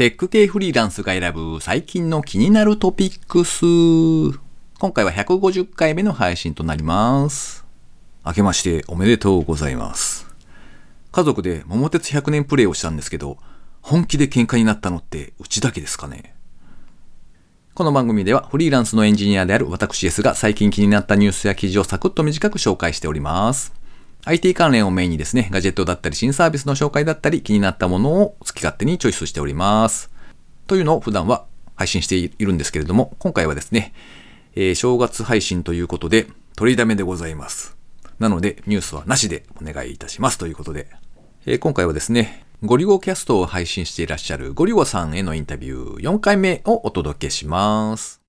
テック系フリーランスが選ぶ最近の気になるトピックス。今回は150回目の配信となります。明けましておめでとうございます。家族で桃鉄100年プレイをしたんですけど、本気で喧嘩になったのってうちだけですかねこの番組ではフリーランスのエンジニアである私 S が最近気になったニュースや記事をサクッと短く紹介しております。IT 関連をメインにですね、ガジェットだったり新サービスの紹介だったり気になったものを好き勝手にチョイスしております。というのを普段は配信しているんですけれども、今回はですね、えー正月配信ということで取りだめでございます。なのでニュースはなしでお願いいたしますということで、えー今回はですね、ゴリゴキャストを配信していらっしゃるゴリゴさんへのインタビュー4回目をお届けします。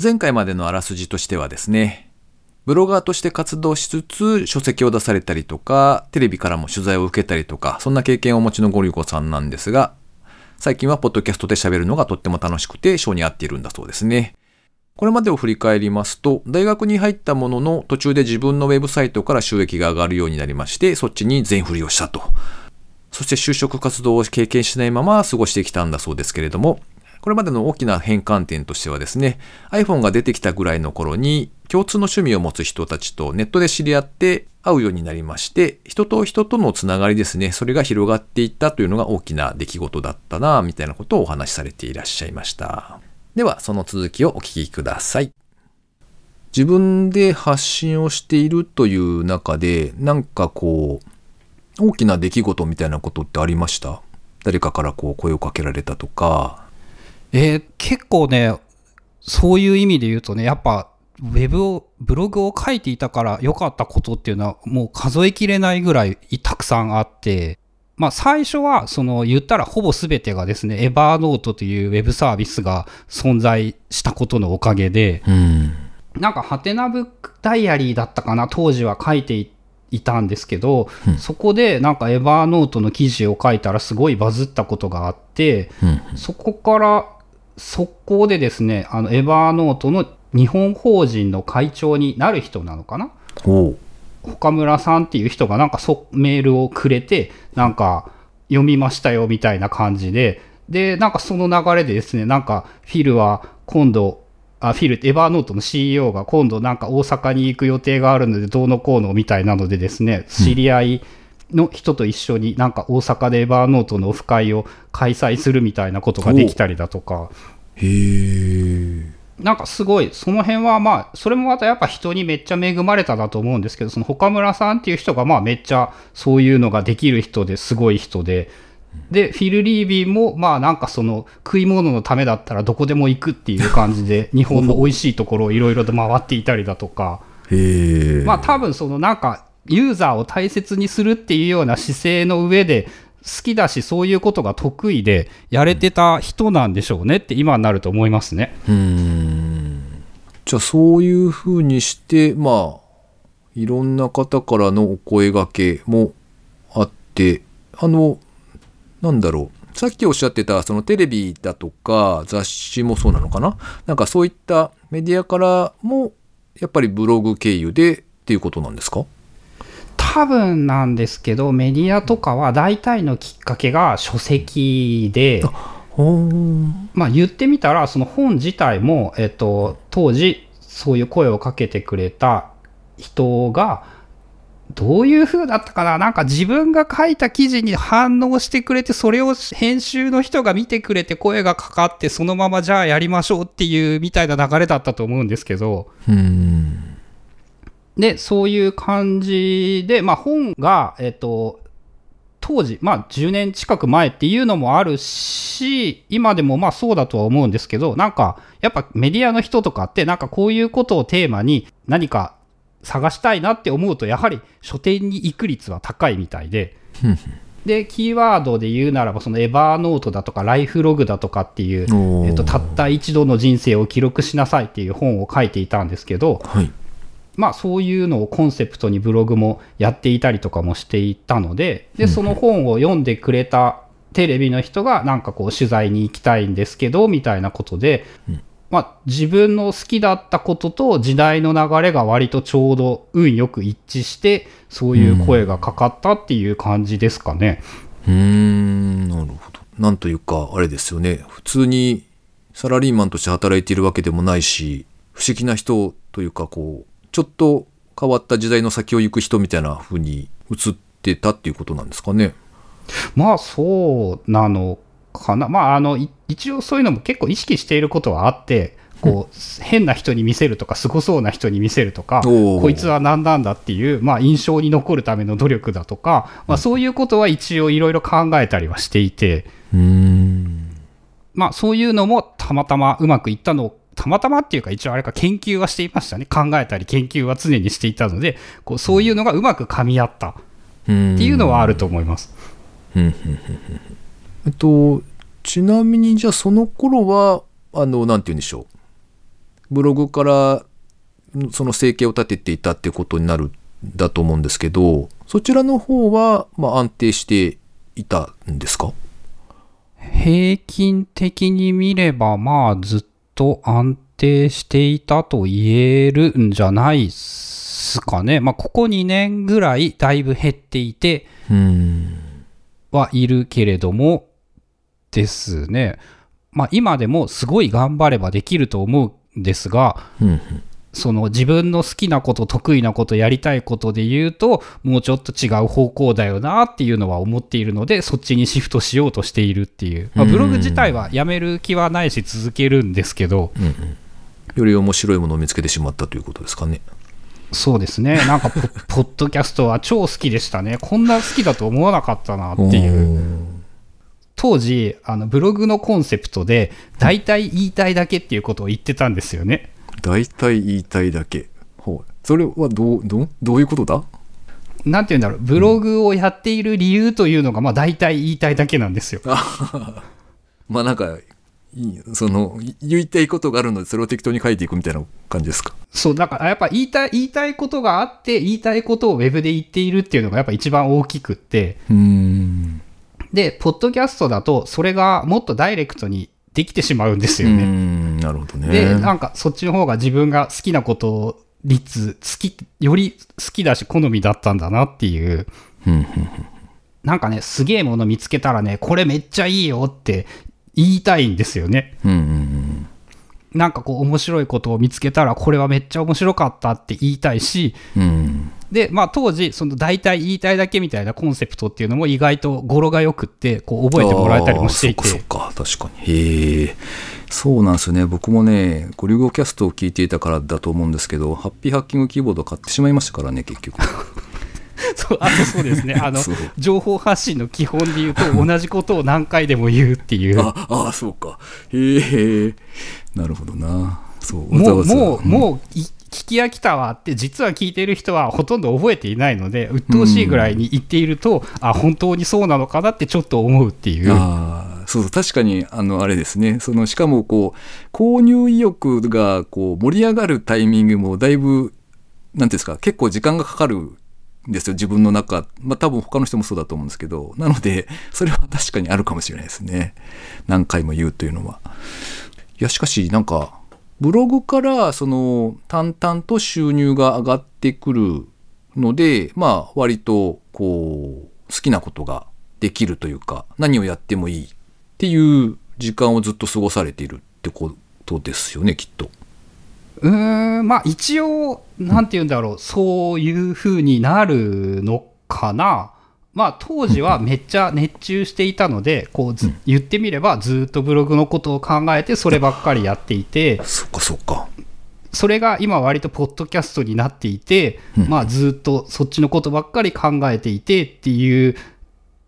前回までのあらすじとしてはですね、ブロガーとして活動しつつ書籍を出されたりとか、テレビからも取材を受けたりとか、そんな経験をお持ちのゴリゴさんなんですが、最近はポッドキャストで喋るのがとっても楽しくて性に合っているんだそうですね。これまでを振り返りますと、大学に入ったものの途中で自分のウェブサイトから収益が上がるようになりまして、そっちに全振りをしたと。そして就職活動を経験しないまま過ごしてきたんだそうですけれども、これまでの大きな変換点としてはですね、iPhone が出てきたぐらいの頃に共通の趣味を持つ人たちとネットで知り合って会うようになりまして、人と人とのつながりですね、それが広がっていったというのが大きな出来事だったな、みたいなことをお話しされていらっしゃいました。では、その続きをお聞きください。自分で発信をしているという中で、なんかこう、大きな出来事みたいなことってありました？誰かからこう声をかけられたとか。えー結構ね、そういう意味で言うとね、やっぱ、ウェブを、ブログを書いていたから良かったことっていうのは、もう数えきれないぐらいたくさんあって、まあ最初は、その言ったらほぼ全てがですね、エバーノートというウェブサービスが存在したことのおかげで、うん。なんか、ハテナブックダイアリーだったかな、当時は書いていいたんですけど、うんそこでなんかエバーノートの記事を書いたらすごいバズったことがあって、うん。そこから速攻でですね、あのエバーノートの日本法人の会長になる人なのかな？岡村さんっていう人がなんかそメールをくれて、なんか読みましたよみたいな感じで、で、なんかその流れでですね、なんかフィルは今度、あフィルってエバーノートの CEO が今度なんか大阪に行く予定があるのでどうのこうのみたいなのでですね、知り合いの人と一緒になんか大阪でエバーノートのオフ会を開催するみたいなことができたりだとか、へえ。なんかすごい、その辺はまあ、それもまたやっぱ人にめっちゃ恵まれたなと思うんですけど、その岡村さんっていう人がまあめっちゃそういうのができる人ですごい人で、で、フィル・リービーもまあなんかその食い物のためだったらどこでも行くっていう感じで、日本の美味しいところをいろいろと回っていたりだとか。まあ多分そのなんかユーザーを大切にするっていうような姿勢の上で好きだしそういうことが得意でやれてた人なんでしょうねって今になると思いますね。うん。じゃあそういうふうにして、まあ、いろんな方からのお声掛けもあって、あの、なんだろう。さっきおっしゃってた、そのテレビだとか雑誌もそうなのかな？なんかそういったメディアからも、やっぱりブログ経由でっていうことなんですか？多分なんですけどメディアとかは大体のきっかけが書籍で、まあ、言ってみたらその本自体も、えっと、当時そういう声をかけてくれた人がどういう風だったかな？なんか自分が書いた記事に反応してくれてそれを編集の人が見てくれて声がかかってそのままじゃあやりましょうっていうみたいな流れだったと思うんですけど。うーん。で、そういう感じで、まあ本が、えっと、当時、まあ10年近く前っていうのもあるし、今でもまあそうだとは思うんですけど、なんか、やっぱメディアの人とかって、なんかこういうことをテーマに何か探したいなって思うと、やはり書店に行く率は高いみたいで、で、キーワードで言うならば、そのエバーノートだとか、ライフログだとかっていう、えっと、たった一度の人生を記録しなさいっていう本を書いていたんですけど、はい。まあそういうのをコンセプトにブログもやっていたりとかもしていたので、で、その本を読んでくれたテレビの人がなんかこう取材に行きたいんですけど、みたいなことで、まあ自分の好きだったことと時代の流れが割とちょうど運よく一致して、そういう声がかかったっていう感じですかね。うーん。なるほど。なんというかあれですよね。普通にサラリーマンとして働いているわけでもないし不思議な人というかこうちょっと変わった時代の先を行く人みたいな風に映ってたっていうことなんですかね。まあそうなのかな。まああの、い一応そういうのも結構意識していることはあって、こう、変な人に見せるとか、すごそうな人に見せるとか、こいつは何なんだっていう、まあ印象に残るための努力だとか、まあそういうことは一応いろいろ考えたりはしていて、うーん。まあそういうのもたまたまうまくいったのをたまたまっていうか一応あれか研究はしていましたね。考えたり研究は常にしていたので、こうそういうのがうまく噛み合ったっっていうのはあると思います。えっと、ちなみにじゃあその頃は、あの、なんて言うんでしょう。ブログからんその生計を立てていたっていうことになるんだと思うんですけど、そちらの方は、まあ安定していたんですか？平均的に見れば、まあ、ずっと安定していたと言えるんじゃないっすかね。まあ、ここ2年ぐらいだいぶ減っていてうん。はいるけれども、ですね。まあ、今でもすごい頑張ればできると思うんですが、うんその自分の好きなこと、得意なこと、やりたいことで言うと、もうちょっと違う方向だよなっていうのは思っているので、そっちにシフトしようとしているっていう。まあ、ブログ自体はやめる気はないし続けるんですけど、うんうん。より面白いものを見つけてしまったということですかね。そうですね。なんかポ、ポッドキャストは超好きでしたね。こんな好きだと思わなかったなっていう。当時、あの、ブログのコンセプトで、大体言いたいだけっていうことを言ってたんですよね。大体言いたいだけ。はい。それはどう、どう、どういうことだ？なんて言うんだろう。ブログをやっている理由というのが、まあ大体言いたいだけなんですよ。まあなんか、その、い言いたいことがあるので、それを適当に書いていくみたいな感じですか？そう、だからやっぱ言いたい、言いたいことがあって、言いたいことをウェブで言っているっていうのがやっぱ一番大きくって、うーん。で、ポッドキャストだと、それがもっとダイレクトにできてしまうんですよね。ん、なるほどね。で、なんかそっちの方が自分が好きなこと率、好き、より好きだし好みだったんだなっていう、なんかね、すげえもの見つけたらね、これめっちゃいいよって言いたいんですよね。うんうんなんかこう面白いことを見つけたら、これはめっちゃ面白かったって言いたいし、うんうん。で、まあ当時、その大体言いたいだけみたいなコンセプトっていうのも意外と語呂が良くって、こう覚えてもらえたりもしていてそっかそっか、確かに。へえ。そうなんですよね。僕もね、ゴリゴキャストを聞いていたからだと思うんですけど、ハッピーハッキングキーボード買ってしまいましたからね、結局。そう、あとそうですね、あの 情報発信の基本で言うと、同じことを何回でも言うっていう。ああー、そうか。へえ。なるほどな。そう、もう、わざわざもう、もう、い聞き飽きたわって、実は聞いてる人はほとんど覚えていないので、鬱陶しいぐらいに言っていると、あ、本当にそうなのかなってちょっと思うっていう。そう確かに、あの、あれですね。その、しかも、こう、購入意欲が、こう、盛り上がるタイミングも、だいぶ、なんていうんですか、結構時間がかかるんですよ、自分の中。まあ、多分他の人もそうだと思うんですけど。なので、それは確かにあるかもしれないですね。何回も言うというのは。いや、しかし、なんか、ブログから、その、淡々と収入が上がってくるので、まあ、割と、こう、好きなことができるというか、何をやってもいいっていう時間をずっと過ごされているってことですよね、きっと。うーん、まあ一応、なんて言うんだろう、そういう風になるのかな。まあ当時はめっちゃ熱中していたので、こうず言ってみればずっとブログのことを考えてそればっかりやっていて、そっかそっか。それが今割とポッドキャストになっていて、まあずっとそっちのことばっかり考えていてっていう、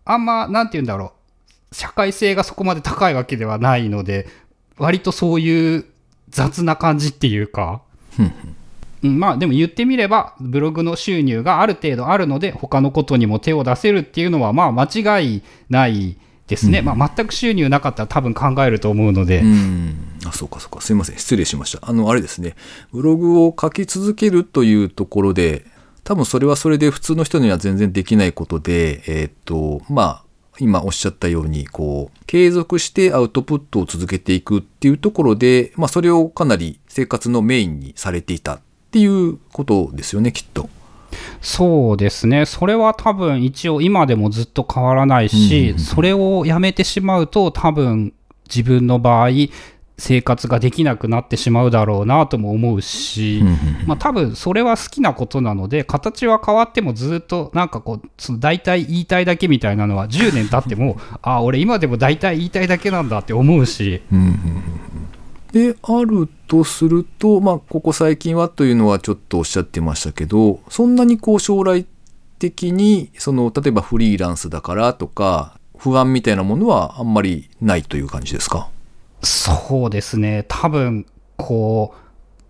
あんま、なんて言うんだろう、社会性がそこまで高いわけではないので、割とそういう雑な感じっていうか、うんまあでも言ってみれば、ブログの収入がある程度あるので、他のことにも手を出せるっていうのは、まあ間違いないですね。まあ全く収入なかったら多分考えると思うので、うん。あ、そうかそうか。すいません。失礼しました。あの、あれですね。ブログを書き続けるというところで、多分それはそれで普通の人には全然できないことで、えーっと、まあ、今おっしゃったように、こう、継続してアウトプットを続けていくっていうところで、まあ、それをかなり生活のメインにされていたっていうことですよね、きっと。そうですね。それは多分一応今でもずっと変わらないし、それをやめてしまうと多分自分の場合、生活ができなくなってしまうだろうなとも思うし、まあ多分それは好きなことなので、形は変わってもずっとなんかこう、その大体言いたいだけみたいなのは10年経っても、ああ、俺今でも大体言いたいだけなんだって思うし。で、あるとすると、まあここ最近はというのはちょっとおっしゃってましたけど、そんなにこう将来的に、その例えばフリーランスだからとか、不安みたいなものはあんまりないという感じですか？そうですね。多分、こ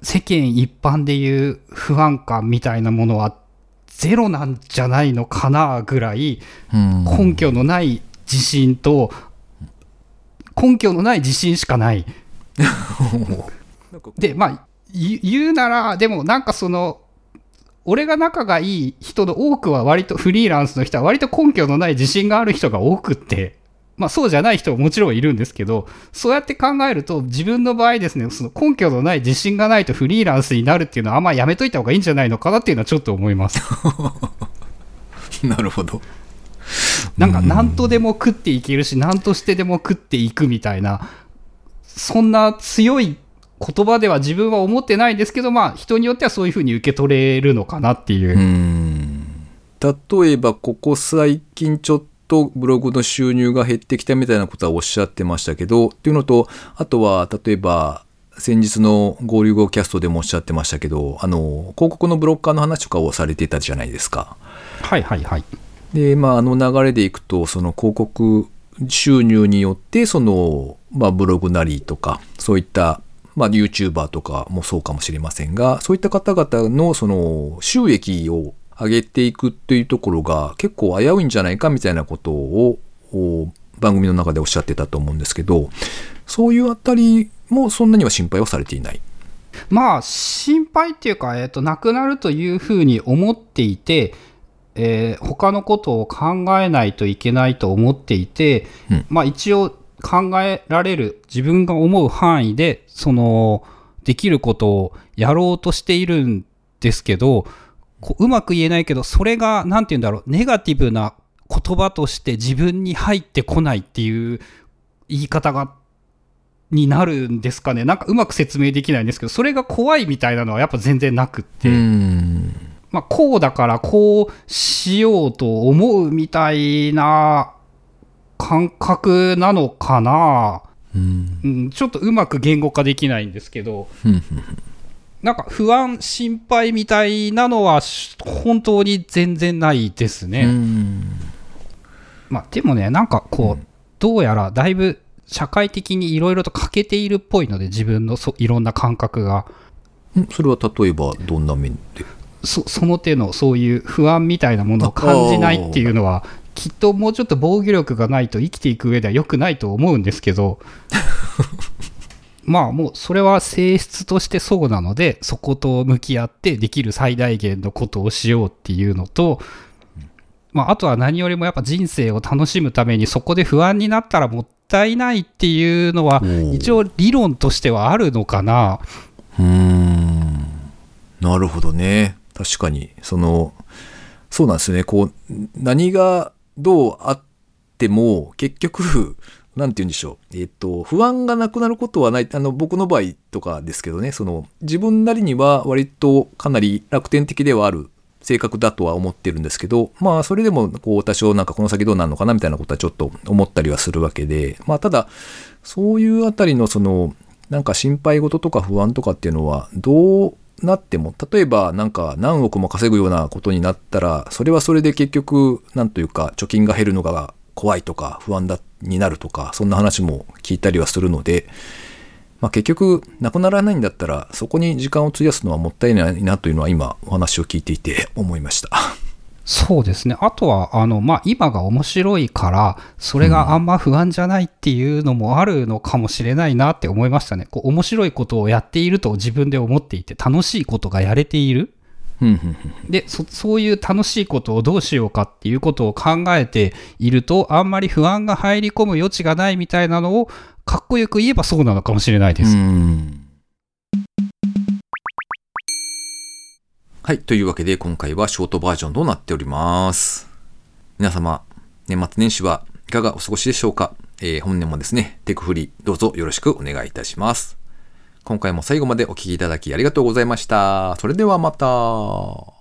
う、世間一般でいう不安感みたいなものはゼロなんじゃないのかなぐらい、根拠のない自信と、根拠のない自信しかない。で、まあ、言うなら、でもなんかその、俺が仲がいい人の多くは割とフリーランスの人は割と根拠のない自信がある人が多くって、まあそうじゃない人ももちろんいるんですけど、そうやって考えると自分の場合ですね、その根拠のない自信がないとフリーランスになるっていうのはあんまやめといた方がいいんじゃないのかなっていうのはちょっと思います。なるほど。なんか何とでも食っていけるし、何としてでも食っていくみたいな、そんな強い言葉では自分は思ってないですけど、まあ人によってはそういうふうに受け取れるのかなっていう。うん例えばここ最近ちょっとブログの収入が減ってきたみたいなことはおっしゃってましたけど、っていうのと、あとは例えば先日の合流後キャストでもおっしゃってましたけど、あの、広告のブロッカーの話とかをされてたじゃないですか。はいはいはい。で、まああの流れでいくと、その広告収入によって、その、まあブログなりとか、そういったまあ、YouTuber とかもそうかもしれませんが、そういった方々のその収益を上げていくっていうところが結構危ういんじゃないかみたいなことを番組の中でおっしゃってたと思うんですけど、そういうあたりもそんなには心配はされていない。まあ、心配っていうか、えっ、と、なくなるというふうに思っていて、えー、他のことを考えないといけないと思っていて、うんまあ一応考えられる自分が思う範囲で、その、できることをやろうとしているんですけど、こううまく言えないけど、それが、なんて言うんだろう、ネガティブな言葉として自分に入ってこないっていう言い方が、になるんですかね。なんかうまく説明できないんですけど、それが怖いみたいなのはやっぱ全然なくって。ん。まあ、こうだからこうしようと思うみたいな感覚なのかな、うん。うん、ちょっとうまく言語化できないんですけど、なんか不安、心配みたいなのはし本当に全然ないですね。うん。まあ、でもね、なんかこう、うんどうやらだいぶ社会的にいろいろと欠けているっぽいので、自分のそいろんな感覚が。んそれは例えばどんな面で？そその手のそういう不安みたいなものを感じないっていうのはきっともうちょっと防御力がないと生きていく上では良くないと思うんですけど まあもうそれは性質としてそうなのでそこと向き合ってできる最大限のことをしようっていうのと、まあ、あとは何よりもやっぱ人生を楽しむためにそこで不安になったらもったいないっていうのは一応理論としてはあるのかな。うーん。なるほどね。確かに。そのそうなんですよね。こう何がどうあっても結局 なんて言うんでしょう。えっ、と不安がなくなることはない。あの僕の場合とかですけどね。その自分なりには割とかなり楽天的ではある性格だとは思ってるんですけど。まあそれでもこう多少なんかこの先どうなるのかなみたいなことはちょっと思ったりはするわけで。まあただそういうあたりのそのなんか心配事とか不安とかっていうのはどうなっても例えばなんか何億も稼ぐようなことになったらそれはそれで結局なんというか貯金が減るのが怖いとか不安だになるとかそんな話も聞いたりはするので、まあ、結局なくならないんだったらそこに時間を費やすのはもったいないなというのは今お話を聞いていて思いました。そうですね。あとは、あの、まあ、今が面白いから、それがあんま不安じゃないっていうのもあるのかもしれないなって思いましたね。こう、面白いことをやっていると自分で思っていて、楽しいことがやれている。うんうんうんで、そ、そういう楽しいことをどうしようかっていうことを考えていると、あんまり不安が入り込む余地がないみたいなのを、かっこよく言えばそうなのかもしれないです。うんはい。というわけで今回はショートバージョンとなっております。皆様、年末年始はいかがお過ごしでしょうか、えー本年もですね、テクフリどうぞよろしくお願いいたします。今回も最後までお聴きいただきありがとうございました。それではまた。